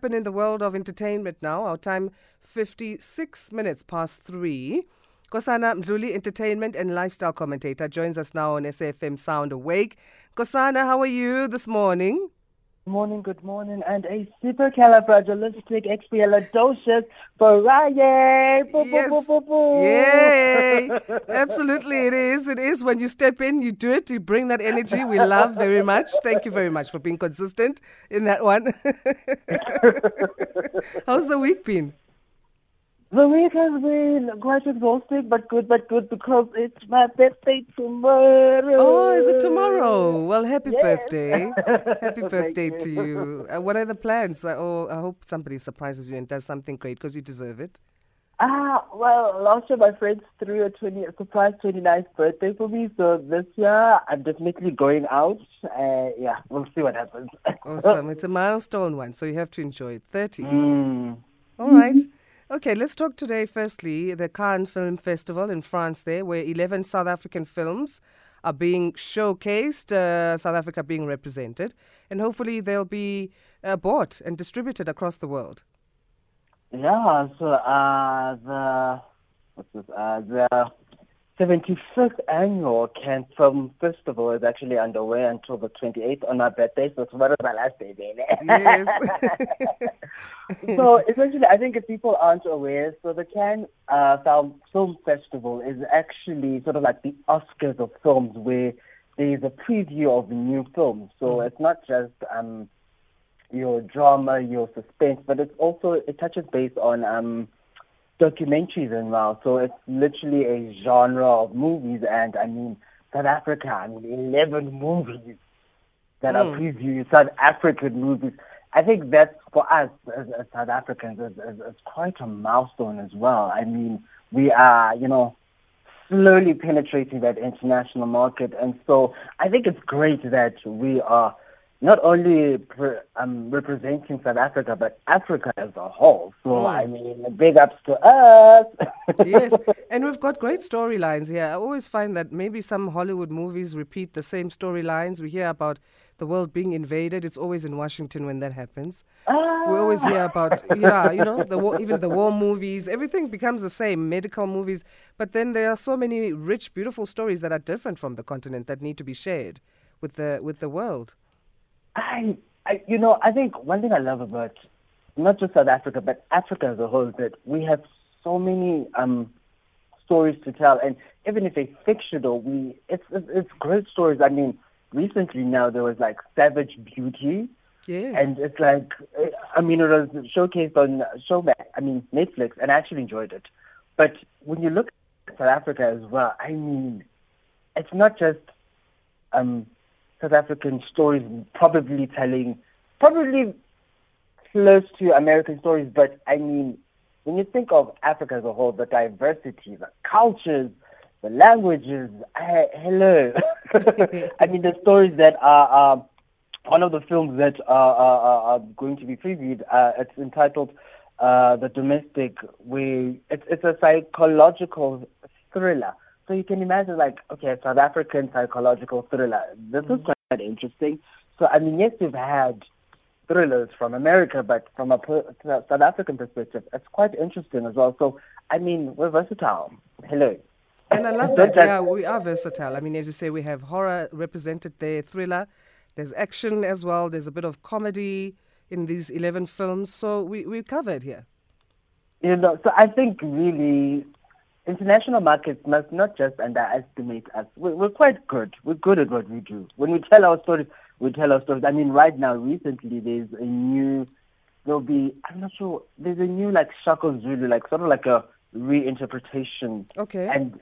happen in the world of entertainment now. Our time 56 minutes past 3. Nkosana Mdhluli, entertainment and lifestyle commentator, joins us now on SAFM Sound Awake. Nkosana, how are you this morning? Morning, good morning, and a supercalifragilisticexpialidocious variety. Yes. Yay! Absolutely, it is. It is. When you step in, you do it. You bring that energy. We love very much. Thank you very much for being consistent in that one. How's the week been? The week has been quite exhausting, but good, but good because it's my birthday tomorrow. Oh, is it tomorrow? Well, happy Yes. birthday. Happy birthday to you. Uh, what are the plans? Uh, oh, I hope somebody surprises you and does something great because you deserve it. Ah, well, last year my friends threw a 20, a surprise 29th birthday for me, so this year I'm definitely going out. Uh, yeah, we'll see what happens. Awesome. it's a milestone one, so you have to enjoy it. 30. Mm. All right. Okay, let's talk today. Firstly, the Cannes Film Festival in France, there, where 11 South African films are being showcased, uh, South Africa being represented, and hopefully they'll be uh, bought and distributed across the world. Yeah, so uh, the what's this? Uh, the 75th annual Cannes Film Festival is actually underway until the 28th on my birthday, so tomorrow's my last day, baby. Yes. so essentially, I think if people aren't aware, so the Cannes uh, Film, Film Festival is actually sort of like the Oscars of films, where there's a preview of new films. So it's not just um, your drama, your suspense, but it's also it touches base on um, documentaries and well. So it's literally a genre of movies, and I mean South Africa. I mean, eleven movies that are Mm. previewed South African movies. I think that's for us as, as South Africans is, is, is quite a milestone as well. I mean, we are, you know, slowly penetrating that international market, and so I think it's great that we are not only pre- um, representing South Africa but Africa as a whole. So Mm. I mean, big ups to us. yes, and we've got great storylines here. I always find that maybe some Hollywood movies repeat the same storylines. We hear about the world being invaded. It's always in Washington when that happens. We always hear about, yeah, you know, the war, even the war movies. Everything becomes the same, medical movies. But then there are so many rich, beautiful stories that are different from the continent that need to be shared with the with the world. I, I, you know, I think one thing I love about not just South Africa but Africa as a whole is that we have so many um, stories to tell, and even if they're fictional, we it's it's, it's great stories. I mean, recently now there was like Savage Beauty, Yes. and it's like I mean it was showcased on Showmax, I mean Netflix, and I actually enjoyed it. But when you look at South Africa as well, I mean, it's not just um, South African stories probably telling, probably close to American stories, but I mean, when you think of Africa as a whole, the diversity, the cultures, the languages, uh, hello. I mean, the stories that are, um, one of the films that are, are, are- are going to be previewed, uh, it's entitled uh, The Domestic, where it's, it's a psychological thriller. So you can imagine, like, okay, South African psychological thriller. This is mm. quite interesting. So, I mean, yes, you've had thrillers from America, but from a South African perspective, it's quite interesting as well. So, I mean, we're versatile. Hello. And I love that. Yeah, we are versatile. I mean, as you say, we have horror represented there, thriller. There's action as well. There's a bit of comedy in these 11 films. So we, we covered here. You know, so I think really international markets must not just underestimate us. We're, we're quite good. We're good at what we do. When we tell our stories, we tell our stories. I mean, right now, recently, there's a new, there'll be, I'm not sure, there's a new like Shaka Zulu, like sort of like a reinterpretation. Okay. And,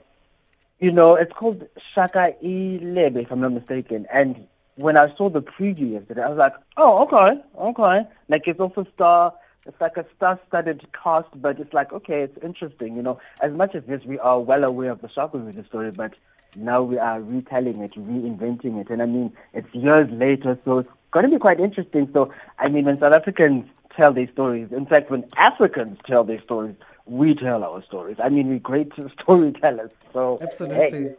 you know, it's called Shaka iLembe, if I'm not mistaken. And when I saw the preview yesterday, I was like, oh, okay, okay. Like it's also star, it's like a star-studded cast, but it's like, okay, it's interesting, you know. As much as this, we are well aware of the Shaka Zulu story, but now we are retelling it, reinventing it. And I mean, it's years later, so it's going to be quite interesting. So, I mean, when South Africans tell their stories, in fact, when Africans tell their stories, we tell our stories. I mean, we're great storytellers. So, Absolutely. hey,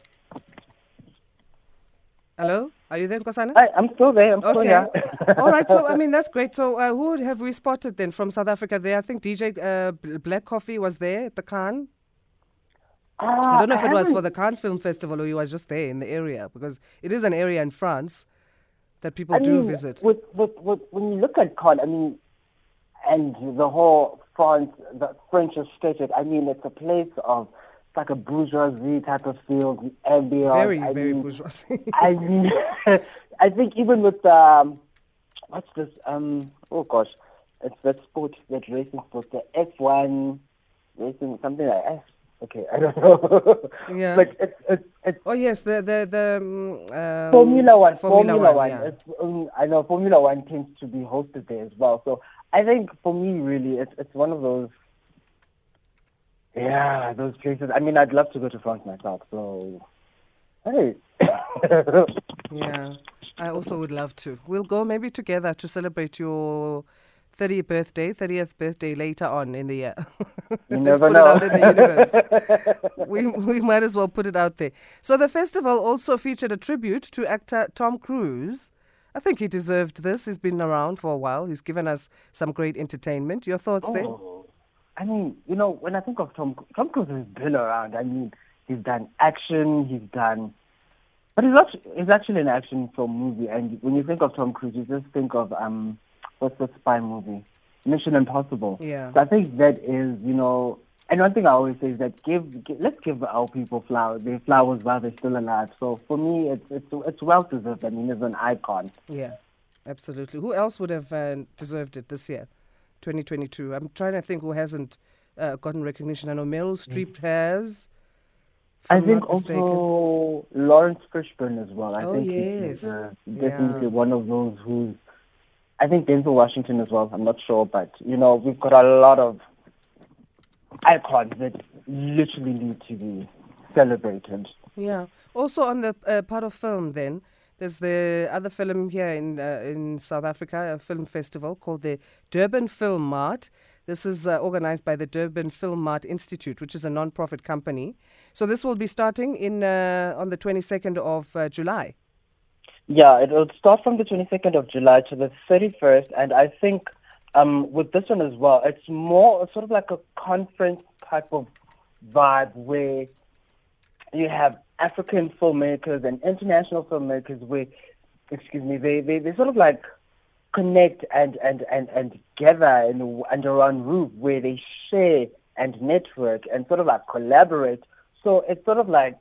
Hello? Are you there, Nkosana? I, I'm still there. I'm still Okay. here. All right. So, I mean, that's great. So, uh, who have we spotted then from South Africa there? I think DJ uh, Black Coffee was there at the Cannes. I don't know if it was for the Cannes Film Festival or he was just there in the area because it is an area in France that people I do mean, visit. With, with, with, when you look at Cannes, I mean, and the whole France, the French aesthetic, I mean, it's a place of like a bourgeoisie type of feel, the ambience. Very, I very mean, bourgeoisie. I mean, I think even with um, what's this? Um, oh gosh, it's that sport, that racing sport, the F1 racing, something like F. Okay, I don't know. Yeah. but it's it's it's oh yes, the the the um, um, Formula One. Formula, Formula, One. One. yeah. It's, um, I know Formula One tends to be hosted there as well. So I think for me, really, it's it's one of those. Yeah, those places. I mean, I'd love to go to France myself. So, hey. Yeah, I also would love to. We'll go maybe together to celebrate your 30th birthday, 30th birthday later on in the year. You Let's never put know. it out in the universe. we, we might as well put it out there. So the festival also featured a tribute to actor Tom Cruise. I think he deserved this. He's been around for a while. He's given us some great entertainment. Your thoughts there? Oh. I mean, you know, when I think of Tom, Tom Cruise has been around. I mean, he's done action, he's done, but he's actually, he's actually an action film movie. And when you think of Tom Cruise, you just think of um, what's the spy movie, Mission Impossible. Yeah. So I think that is, you know, and one thing I always say is that give, give let's give our people flowers, their flowers while they're still alive. So for me, it's it's it's well deserved. I mean, he's an icon. Yeah, absolutely. Who else would have uh, deserved it this year, 2022? I'm trying to think who hasn't uh, gotten recognition. I know Meryl Streep has. I think not mistaken. also Laurence Fishburne as well. I Oh, think yes. he's uh, Yeah. definitely one of those who's. I think Denzel Washington as well. I'm not sure, but you know we've got a lot of icons that literally need to be celebrated. Yeah. Also on the uh, part of film, then there's the other film here in uh, in South Africa, a film festival called the Durban Film Mart. This is uh, organized by the Durban Film Mart Institute, which is a non-profit company. So this will be starting in uh, on the 22nd of uh, July. Yeah, it will start from the 22nd of July to the 31st, and I think um, with this one as well, it's more sort of like a conference type of vibe where you have African filmmakers and international filmmakers where, excuse me, they, they, they sort of like connect and, and, and, and gather in, under one roof where they share and network and sort of like collaborate. So it's sort of like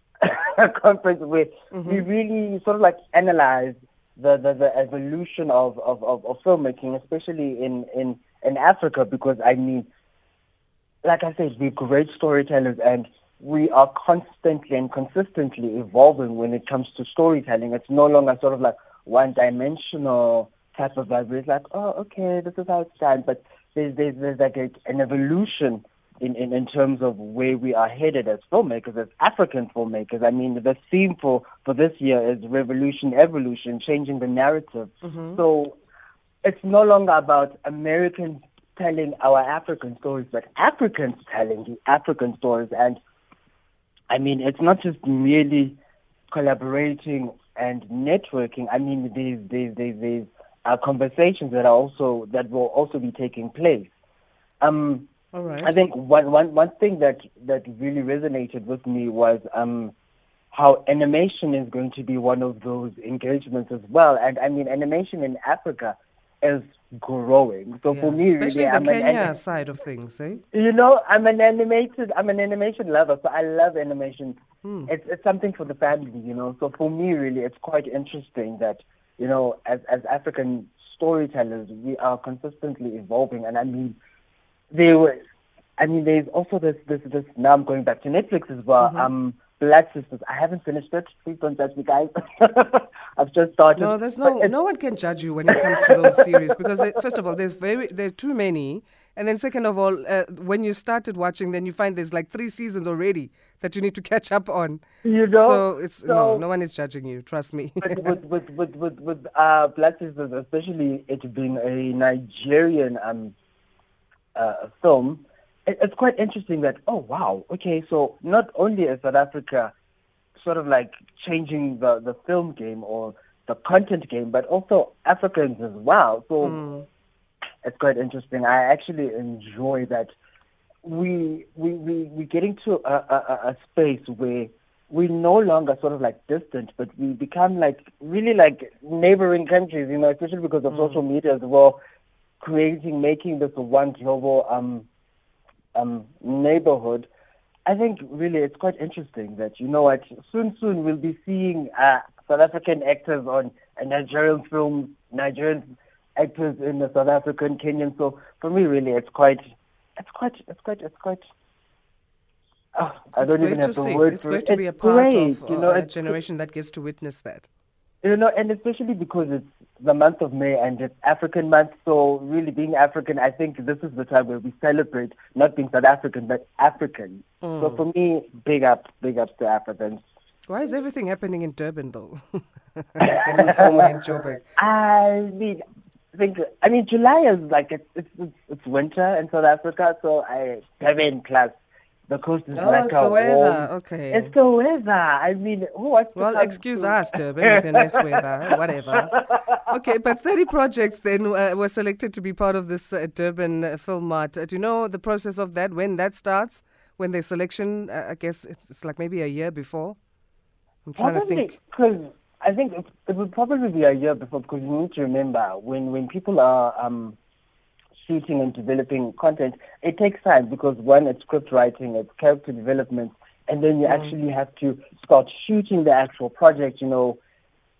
a conference where mm-hmm. we really sort of like analyze the, the, the evolution of, of, of, of filmmaking, especially in, in, in Africa, because I mean, like I said, we're great storytellers and we are constantly and consistently evolving when it comes to storytelling. It's no longer sort of like one dimensional type of where It's like, oh, okay, this is how it's done. But there's, there's, there's like a, an evolution in, in, in terms of where we are headed as filmmakers, as African filmmakers. I mean, the theme for, for this year is revolution, evolution, changing the narrative. Mm-hmm. So it's no longer about Americans telling our African stories, but Africans telling the African stories. And I mean, it's not just merely collaborating and networking. I mean, there's there's there's, there's uh, conversations that are also that will also be taking place. Um, All right. I think one, one, one thing that, that really resonated with me was um, how animation is going to be one of those engagements as well. And I mean, animation in Africa is growing. So for me, especially really, the I'm Kenya an- side of things, eh? you know, I'm an animated, I'm an animation lover, so I love animation. Hmm. It's it's something for the family, you know. So for me, really, it's quite interesting that you know, as as African storytellers, we are consistently evolving. And I mean, there were, I mean, there's also this this this. Now I'm going back to Netflix as well. Mm-hmm. Um, Blood Sisters. I haven't finished it. Please don't judge me, guys. I've just started. No, there's no no one can judge you when it comes to those series because they, first of all, there's very there are too many, and then second of all, uh, when you started watching, then you find there's like three seasons already that you need to catch up on. You know, so it's no, so- no one is judging you. Trust me. with, with, with, with, with, uh, Blood Sisters, especially it being a Nigerian um, uh, film, it's quite interesting that, oh, wow, okay, so not only is South Africa sort of like changing the, the film game or the content game, but also Africans as well. So mm. it's quite interesting. I actually enjoy that we we we we get into a, a, a space where we're no longer sort of like distant, but we become like really like neighboring countries, you know, especially because of mm. social media as well, creating, making this one global um, um, neighborhood. I think really it's quite interesting that, you know what, soon, soon we'll be seeing uh, South African actors on a Nigerian film, Nigerian actors in the South African, Kenyan. So for me, really, it's quite, it's quite, it's quite, it's quite Oh, I don't even have the it's great it. to be a part great, of you know, a generation that gets to witness that. You know, and especially because it's the month of May and it's African month, so really being African, I think this is the time where we celebrate not being South African, but African. Mm. So for me, big up, big ups to Africans. Why is everything happening in Durban though? in Joburg? I mean, I think I mean July is like it's it's it's winter in South Africa, so I Durban plus the coast is oh, like it's the weather. Warm. Okay. It's the weather. I mean, what? Well, excuse to... us, Durban, with your nice weather, whatever. Okay, but 30 projects then uh, were selected to be part of this uh, Durban uh, Film Mart. Uh, do you know the process of that, when that starts? When the selection, uh, I guess it's like maybe a year before? I'm trying probably, to think. Because I think it, it would probably be a year before because you need to remember when, when people are um, shooting and developing content, it takes time because one, it's script writing, it's character development, and then you mm. actually have to start shooting the actual project. You know,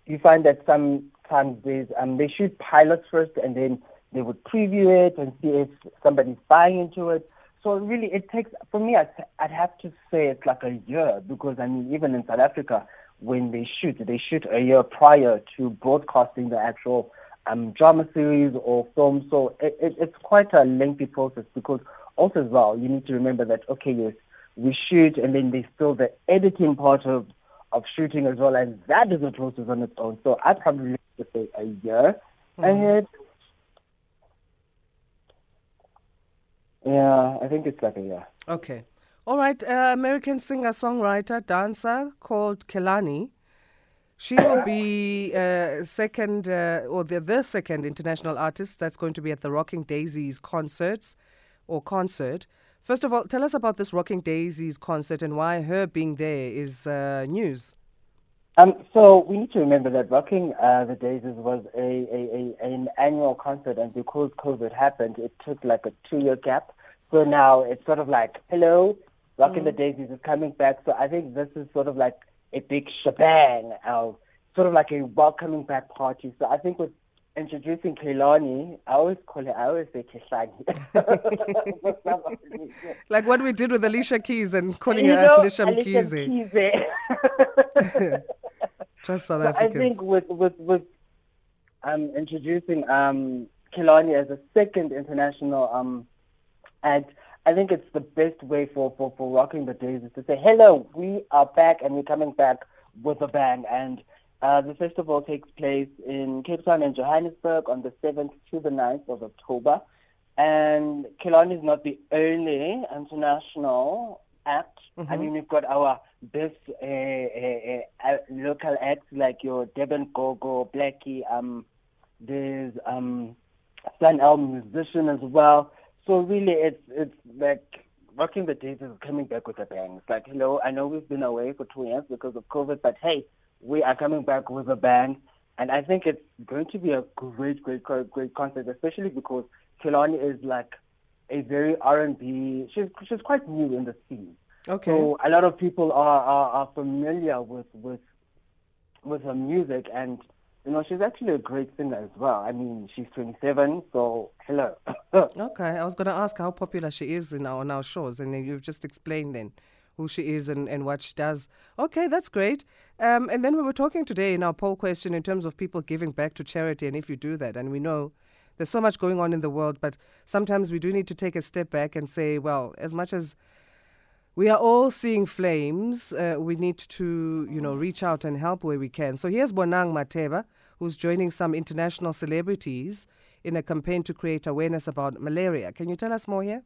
you find that sometimes there's, um, they shoot pilots first and then they would preview it and see if somebody's buying into it. So really, it takes, for me, I'd, I'd have to say it's like a year because, I mean, even in South Africa, when they shoot, they shoot a year prior to broadcasting the actual um, drama series or film. So it, it, it's quite a lengthy process because also as well, you need to remember that, okay, yes, we shoot and then there's still the editing part of, of shooting as well. And that is a process on its own. So I'd probably say a year mm-hmm. ahead. Yeah, I think it's like a year. Okay. All right. Uh, American singer, songwriter, dancer called Kehlani she will be uh, second, uh, or the, the second international artist that's going to be at the Rocking Daisies concerts or concert. First of all, tell us about this Rocking Daisies concert and why her being there is uh, news. Um, so we need to remember that Rocking uh, the Daisies was a, a, a, an annual concert, and because COVID happened, it took like a two-year gap. So now it's sort of like, hello, Rocking mm. the Daisies is coming back. So I think this is sort of like a big shebang, of sort of like a welcoming back party. So I think with introducing Kehlani, I always call her, I always say Kehlani. like what we did with Alicia Keys and calling you her know, Alicia Mkhize. Just South so Africans. I think with, with, with um, introducing um, Kehlani as a second international um, act, I think it's the best way for, for, for Rocking the Daisies to say, hello, we are back and we're coming back with a bang. And uh, the festival takes place in Cape Town and Johannesburg on the 7th to the 9th of October. And Kehlani is not the only international act. Mm-hmm. I mean, we've got our best uh, uh, uh, local acts like your Durban Gogo, Blackie, um, there's um, Sun El musician as well. So really, it's it's like Rocking the Daisies is coming back with a bang. It's like, hello, I know we've been away for two years because of COVID, but hey, we are coming back with a bang. And I think it's going to be a great, great, great concert, especially because Kehlani is like a very R&B. She's she's quite new in the scene. Okay. So a lot of people are, are, are familiar with with with her music, and you know, she's actually a great singer as well. I mean, she's 27, so hello. okay, I was going to ask how popular she is in our, on our shows, and you've just explained then who she is and, and what she does. Okay, that's great. Um, and then we were talking today in our poll question in terms of people giving back to charity, and if you do that, and we know there's so much going on in the world, but sometimes we do need to take a step back and say, well, as much as we are all seeing flames. Uh, we need to, you know, reach out and help where we can. So here's Bonang Matheba, who's joining some international celebrities in a campaign to create awareness about malaria. Can you tell us more here?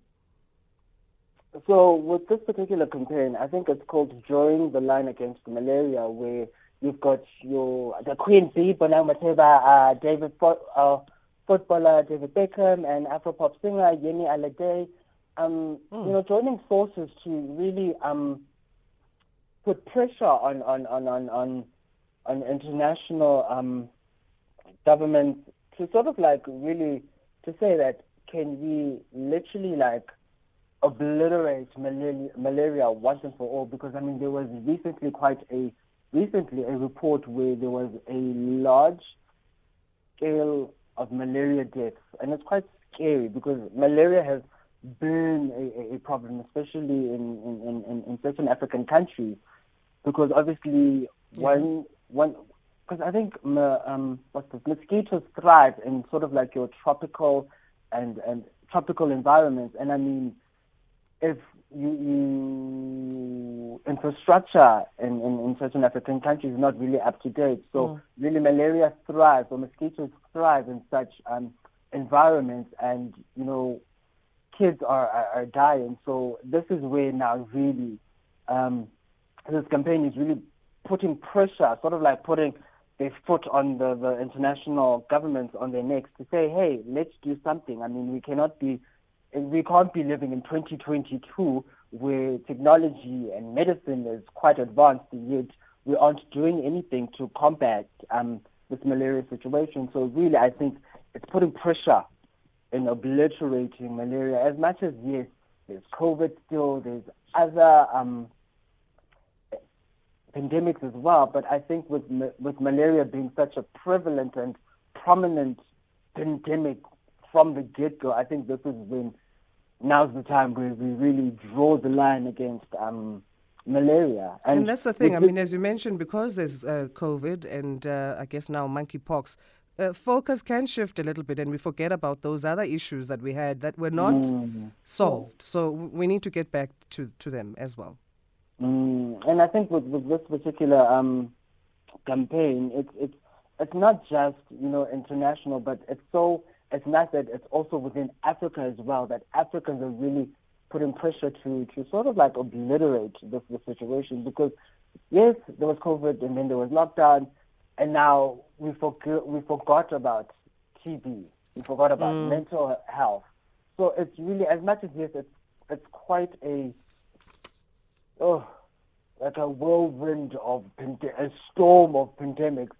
So with this particular campaign, I think it's called Drawing the Line Against Malaria, where you've got your the Queen Bee, Bonang Matheba, uh, David uh, footballer David Beckham, and Afropop singer Yemi Alade, um, mm. you know, joining forces to really um, put pressure on on on on on, on international um, governments to sort of like really to say that can we literally like obliterate malaria, malaria once and for all? Because I mean, there was recently quite a recently a report where there was a large scale of malaria deaths, and it's quite scary because malaria has been a, a problem, especially in, in, in, in certain African countries, because obviously yeah. one one because I think um, what's this, mosquitoes thrive in sort of like your tropical and and tropical environments, and I mean if you, you infrastructure in, in, in, certain African countries is not really up to date. So mm. really malaria thrives or mosquitoes thrive in such um, environments and, you know, kids are, are, are, dying. So this is where now really um, this campaign is really putting pressure, sort of like putting their foot on the, the international governments on their necks to say, hey, let's do something. I mean, we cannot be we can't be living in 2022 where technology and medicine is quite advanced, yet we aren't doing anything to combat um, this malaria situation. So really, I think it's putting pressure in obliterating malaria. As much as yes, there's COVID still, there's other um, pandemics as well. But I think with with malaria being such a prevalent and prominent pandemic from the get-go, I think this is when now's the time where we really draw the line against um, malaria. And, and, that's the thing. I mean, as you mentioned, because there's uh, COVID and uh, I guess now monkeypox, uh, focus can shift a little bit and we forget about those other issues that we had that were not mm. solved. So we need to get back to, to them as well. Mm. And I think with, with this particular um, campaign, it's, it's, it's not just, you know, international, but it's so it's not that it's also within Africa as well that Africans are really putting pressure to to sort of like obliterate this, this situation because yes, there was COVID and then there was lockdown, and now we forgot we forgot about TB, we forgot about mm. mental health. So it's really as much as yes, it's it's quite a oh like a whirlwind of a storm of pandemics.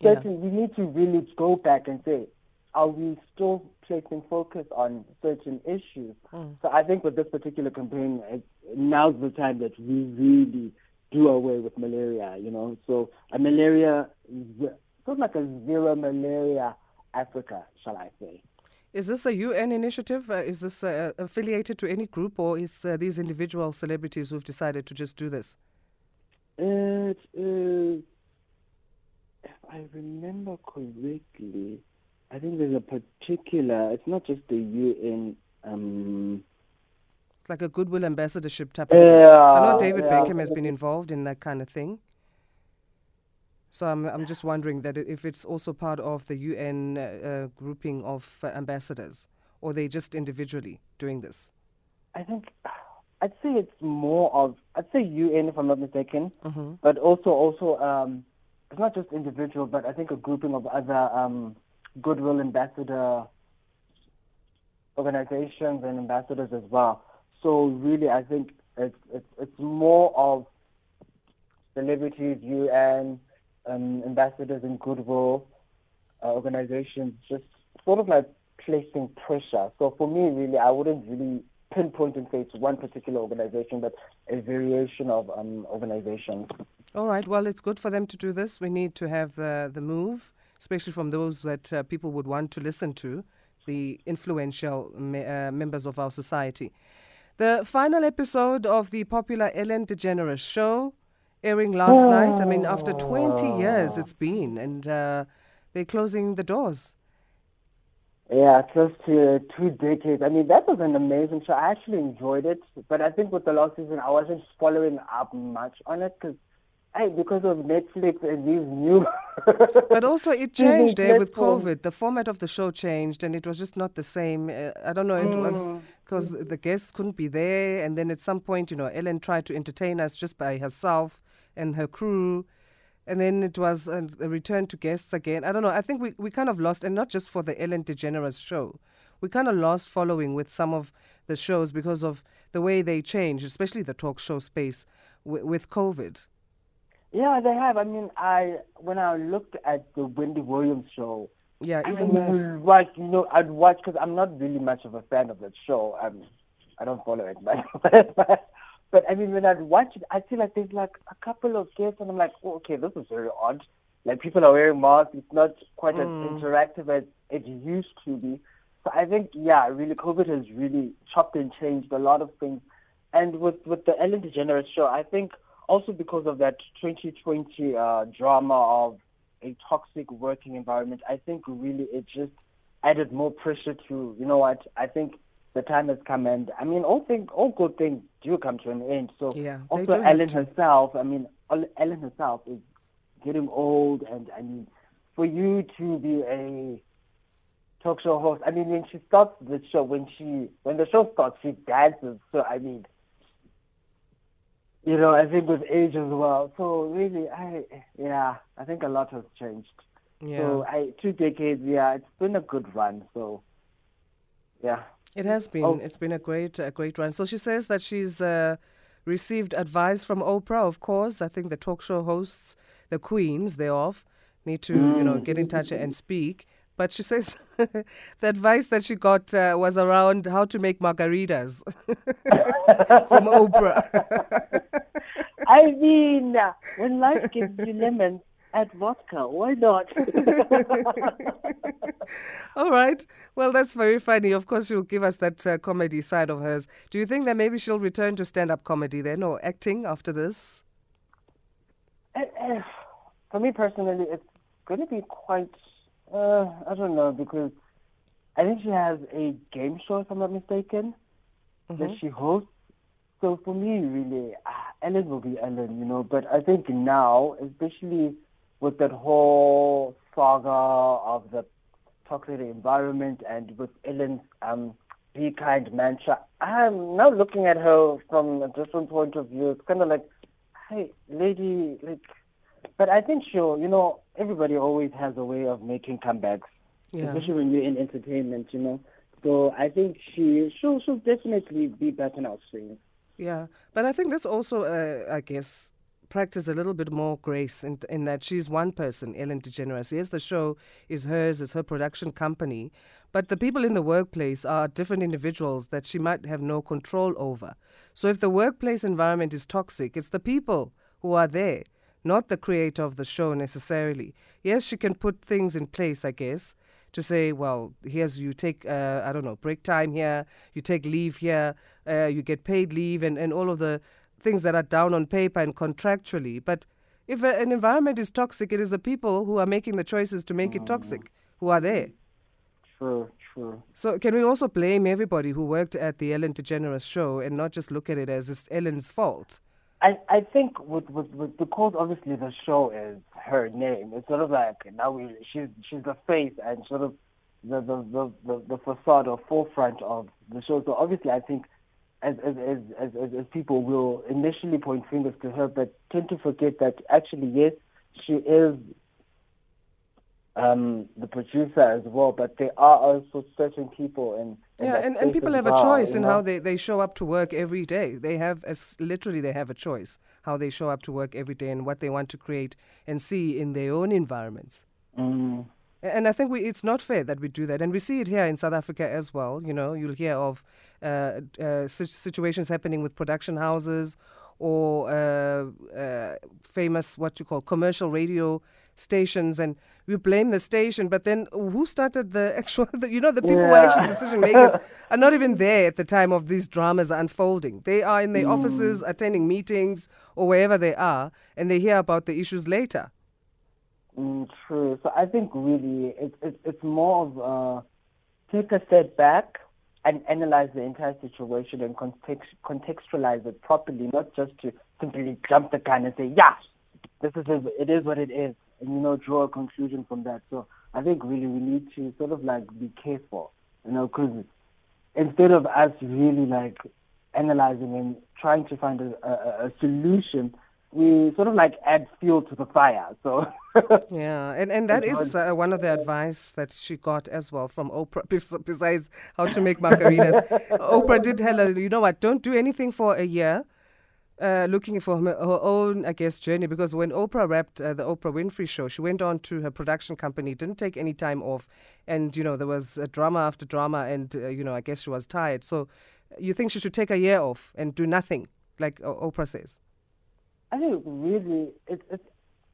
Yeah. Certainly, we need to really go back and say are we still placing focus on certain issues? Mm. So I think with this particular campaign, it, now's the time that we really do away with malaria, you know. So a malaria, sort of like a zero malaria Africa, shall I say. Is this a UN initiative? Uh, is this uh, affiliated to any group, or is uh, these individual celebrities who've decided to just do this? It is, if I remember correctly, I think there's a particular. It's not just the UN. Um, it's like a goodwill ambassadorship type of yeah, thing. I know David yeah, Beckham has been involved in that kind of thing. So I'm I'm just wondering that if it's also part of the UN uh, uh, grouping of uh, ambassadors, or they just individually doing this. I think I'd say it's more of I'd say UN if I'm not mistaken, mm-hmm. but also also um, it's not just individual, but I think a grouping of other. Um, goodwill ambassador organizations and ambassadors as well. So really, I think it's it's, it's more of celebrities, UN, um, ambassadors and goodwill uh, organizations, just sort of like placing pressure. So for me, really, I wouldn't really pinpoint and say it's one particular organization, but a variation of um, organizations. All right. Well, it's good for them to do this. We need to have the the move especially from those that uh, people would want to listen to, the influential me- uh, members of our society. The final episode of the popular Ellen DeGeneres show, airing last oh. night. I mean, after 20 years it's been, and uh, they're closing the doors. Yeah, close to two decades. I mean, that was an amazing show. I actually enjoyed it, but I think with the last season, I wasn't following up much on it because Hey, because of Netflix and these new. but also, it changed there with COVID. The format of the show changed, and it was just not the same. Uh, I don't know. It mm. was because the guests couldn't be there, and then at some point, you know, Ellen tried to entertain us just by herself and her crew, and then it was uh, a, a return to guests again. I don't know. I think we we kind of lost, and not just for the Ellen DeGeneres show. We kind of lost following with some of the shows because of the way they changed, especially the talk show space w- with COVID. Yeah, they have. I mean, I when I looked at the Wendy Williams show. Yeah, even I mean, that. Like you know, I'd watch because I'm not really much of a fan of that show. I'm, I don't follow it, but but I mean, when I'd watch it, I feel like there's like a couple of guests, and I'm like, oh, okay, this is very odd. Like people are wearing masks. It's not quite mm. as interactive as it used to be. So I think, yeah, really, COVID has really chopped and changed a lot of things. And with with the Ellen DeGeneres show, I think also because of that 2020 uh, drama of a toxic working environment, I think really it just added more pressure to, you know what, I think the time has come and I mean all things all good things do come to an end. So yeah, also Ellen herself, I mean Ellen herself is getting old and I mean for you to be a talk show host, I mean when she starts the show when she when the show starts she dances. So I mean you know, I think with age as well. So really, I yeah, I think a lot has changed. Yeah. So I two decades, yeah, it's been a good run. So yeah. It has been. Oh. It's been a great, a great run. So she says that she's uh, received advice from Oprah. Of course, I think the talk show hosts, the queens thereof, need to mm. you know get in touch and speak. But she says the advice that she got uh, was around how to make margaritas from Oprah. I mean, when life gives you lemons, add vodka. Why not? All right. Well, that's very funny. Of course, she'll give us that uh, comedy side of hers. Do you think that maybe she'll return to stand up comedy then or acting after this? Uh, uh, for me personally, it's going to be quite uh, I don't know because I think she has a game show, if I'm not mistaken, mm-hmm. that she hosts. So for me, really, uh, Ellen will be Ellen, you know. But I think now, especially with that whole saga of the toxic environment and with Ellen's um, be kind mantra, I'm now looking at her from a different point of view. It's kind of like, hey, lady, like but I think she'll, you know, everybody always has a way of making comebacks, yeah. especially when you're in entertainment, you know. So I think she she'll, she'll definitely be back in our swing. Yeah, but I think that's also, uh, I guess, practice a little bit more grace in, in that she's one person, Ellen DeGeneres. Yes, the show is hers, it's her production company, but the people in the workplace are different individuals that she might have no control over. So if the workplace environment is toxic, it's the people who are there not the creator of the show necessarily. Yes, she can put things in place, I guess, to say, well, here's you take, uh, I don't know, break time here, you take leave here, uh, you get paid leave, and, and all of the things that are down on paper and contractually. But if a, an environment is toxic, it is the people who are making the choices to make it toxic who are there. True, true. So can we also blame everybody who worked at the Ellen DeGeneres show and not just look at it as it's Ellen's fault? I, I think with, with, with because obviously the show is her name, it's sort of like now we she's she's the face and sort of the the, the, the, the facade or forefront of the show. So obviously I think as as, as as as people will initially point fingers to her but tend to forget that actually yes, she is um, the producer as well, but there are also certain people in yeah, and, and people have well, a choice in know? how they, they show up to work every day. They have a, literally they have a choice how they show up to work every day and what they want to create and see in their own environments. Mm. And I think we, it's not fair that we do that, and we see it here in South Africa as well. You know, you'll hear of uh, uh, situations happening with production houses or uh, uh famous what you call commercial radio stations and we blame the station, but then who started the actual, the, you know, the people yeah. who are actually decision makers are not even there at the time of these dramas unfolding. They are in their mm. offices attending meetings or wherever they are, and they hear about the issues later. Mm, true. So I think really it's, it's, it's more of uh, take a step back and analyze the entire situation and context, contextualize it properly, not just to simply jump the gun and say, yeah, this is it is what it is, and you know draw a conclusion from that. So I think really we need to sort of like be careful, you know, because instead of us really like analyzing and trying to find a, a, a solution, we sort of like add fuel to the fire. So yeah, and and that is uh, one of the advice that she got as well from Oprah. Besides how to make margaritas, Oprah did tell her, you know what, don't do anything for a year. Uh, looking for her, her, own, I guess, journey because when Oprah wrapped uh, the Oprah Winfrey show, she went on to her production company, didn't take any time off, and you know there was drama after drama, and uh, you know I guess she was tired. So, you think she should take a year off and do nothing, like Oprah says? I think really it's it's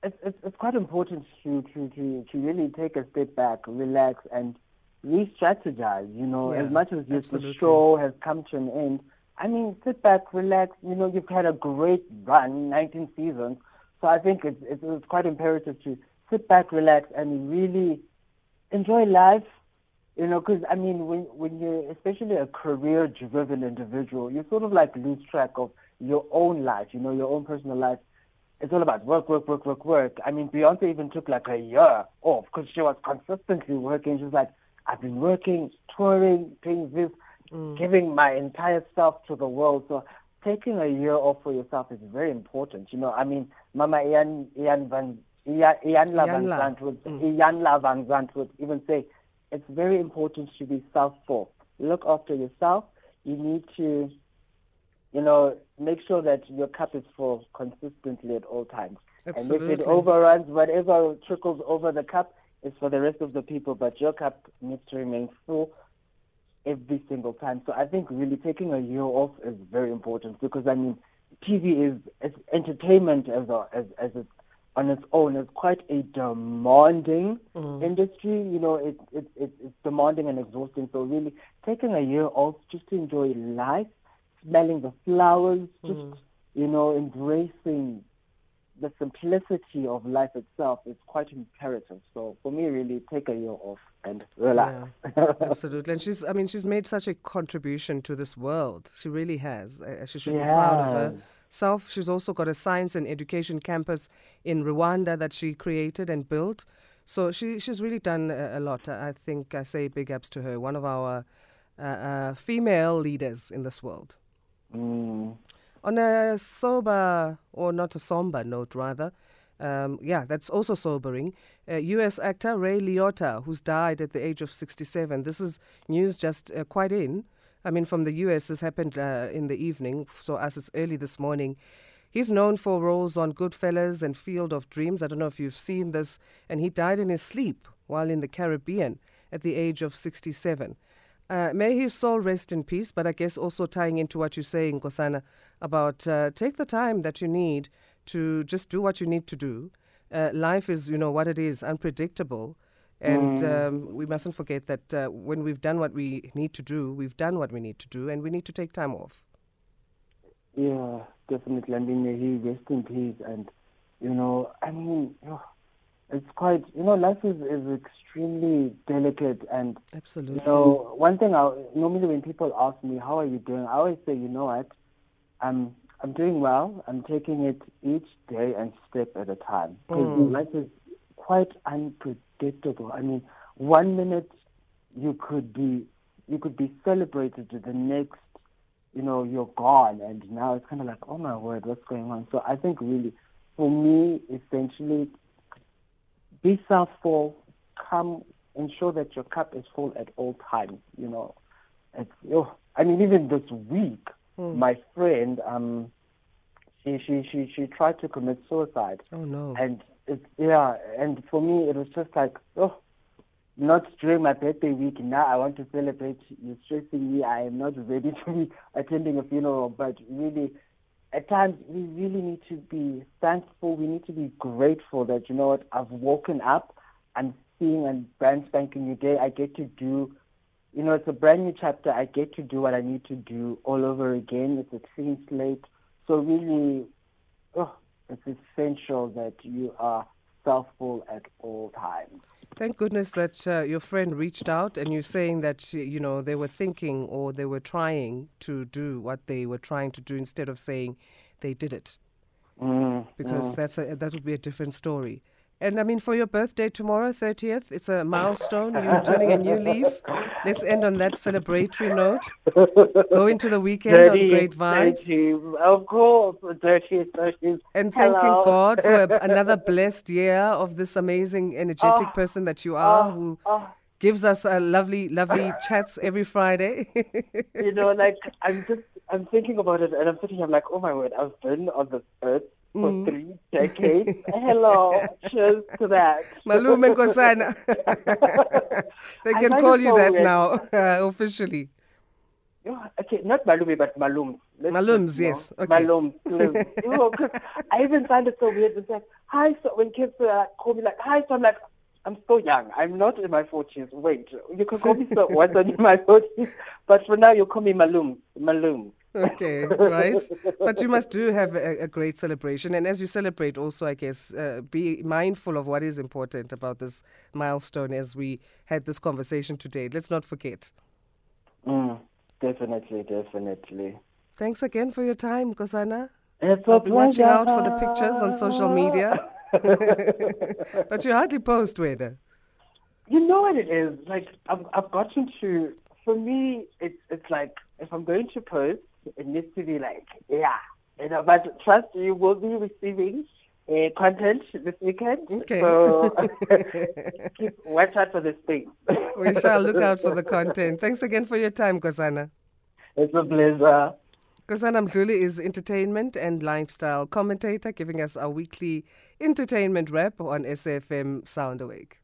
it's, it's quite important to, to, to, to really take a step back, relax, and re-strategize. You know, yeah, as much as this the show has come to an end, I mean, sit back, relax. You know, you've had a great run, 19 seasons. So I think it's, it's, it's quite imperative to sit back, relax, and really enjoy life. You know, because I mean, when when you're especially a career-driven individual, you sort of like lose track of your own life, you know, your own personal life. It's all about work, work, work, work, work. I mean, Beyonce even took like a year off because she was consistently working. She was like, I've been working, touring, doing this, mm. giving my entire self to the world. So taking a year off for yourself is very important. You know, I mean, Mama Ian, Ian Van, Ian, Ian Van would, mm. Ian Van Zandt would even say, it's very important to be self-full. Look after yourself. You need to you know, make sure that your cup is full consistently at all times. Absolutely. And if it overruns, whatever trickles over the cup is for the rest of the people, but your cup needs to remain full every single time. So I think really taking a year off is very important because I mean, TV is, is entertainment as a, as as on its own is quite a demanding mm. industry. You know, it, it, it, it's demanding and exhausting. So really, taking a year off just to enjoy life smelling the flowers, just, mm. you know, embracing the simplicity of life itself is quite imperative. So for me, really, take a year off and relax. Yeah, absolutely. And she's, I mean, she's made such a contribution to this world. She really has. She should be proud of herself. She's also got a science and education campus in Rwanda that she created and built. So she, she's really done a, a lot. I think I say big ups to her, one of our uh, uh, female leaders in this world. Mm. On a sober, or not a somber note, rather, um, yeah, that's also sobering. Uh, U.S. actor Ray Liotta, who's died at the age of 67. This is news just uh, quite in. I mean, from the U.S., this happened uh, in the evening, so as it's early this morning. He's known for roles on Goodfellas and Field of Dreams. I don't know if you've seen this. And he died in his sleep while in the Caribbean at the age of 67. Uh, may his soul rest in peace, but I guess also tying into what you're saying, Nkosana, about uh, take the time that you need to just do what you need to do. Uh, life is, you know, what it is, unpredictable. And mm. um, we mustn't forget that uh, when we've done what we need to do, we've done what we need to do, and we need to take time off. Yeah, definitely. I mean, may he rest in peace. And, you know, I mean, it's quite, you know, life is, is extremely delicate and absolutely. You know, one thing I normally when people ask me how are you doing, I always say, you know what, I'm I'm doing well. I'm taking it each day and step at a time because mm. life is quite unpredictable. I mean, one minute you could be you could be celebrated, to the next, you know, you're gone, and now it's kind of like, oh my word, what's going on? So I think really, for me, essentially, be self-full, come ensure that your cup is full at all times. You know, it's, oh, I mean, even this week, mm. my friend, um, she, she, she, she tried to commit suicide. Oh no! And it's yeah, and for me, it was just like, oh, not during my birthday week. Now I want to celebrate. You're stressing me. I am not ready to be attending a funeral. But really, at times we really need to be thankful. We need to be grateful that you know what I've woken up. I'm seeing a brand spanking new day. I get to do, you know, it's a brand new chapter. I get to do what I need to do all over again. It's a clean slate. So really, oh, it's essential that you are at all times. Thank goodness that uh, your friend reached out and you're saying that, you know, they were thinking or they were trying to do what they were trying to do instead of saying they did it. Mm, because mm. that's a, that would be a different story. And I mean, for your birthday tomorrow, 30th, it's a milestone. You're turning a new leaf. Let's end on that celebratory note. Go into the weekend Dirty, on great vibes. Of course, dirty, dirty. And thanking Hello. God for a, another blessed year of this amazing, energetic Oh, person that you ah. are, oh, who oh. gives us a lovely, lovely chats every Friday. you know, like I'm just I'm thinking about it and I'm sitting I'm like, oh my word, I've been on this earth for Mm. three decades. Hello, cheers to that. Malume Nkosana. they can call you that weird. now, uh, officially. Oh, okay, not Malumi, but Malum. Let's Malums, just, you know, yes, okay. Malum. please. you know, 'cause I even find it so weird. It's like, hi, so when kids uh, call me like, hi, so I'm like, I'm so young. I'm not in my 40s. Wait, you can call me so once I'm in my 40s, but for now you call me Malum. Malum. Okay, right. But you must do have a, a great celebration. And as you celebrate, also, I guess, uh, be mindful of what is important about this milestone as we had this conversation today. Let's not forget. Mm, definitely, definitely. Thanks again for your time, Nkosana. It's a I'll be watching out for the pictures on social media. but you hardly post, Weda. You know what it is? Like I've I've gotten to for me it's it's like if I'm going to post, it needs to be like, yeah. You know, but trust you will be receiving uh, content this weekend. Okay. So keep watch out for this thing. We shall look out for the content. Thanks again for your time, Nkosana. It's a pleasure. Nkosana Mdhluli is entertainment and lifestyle commentator, giving us our weekly entertainment wrap on SAFM Sound Awake.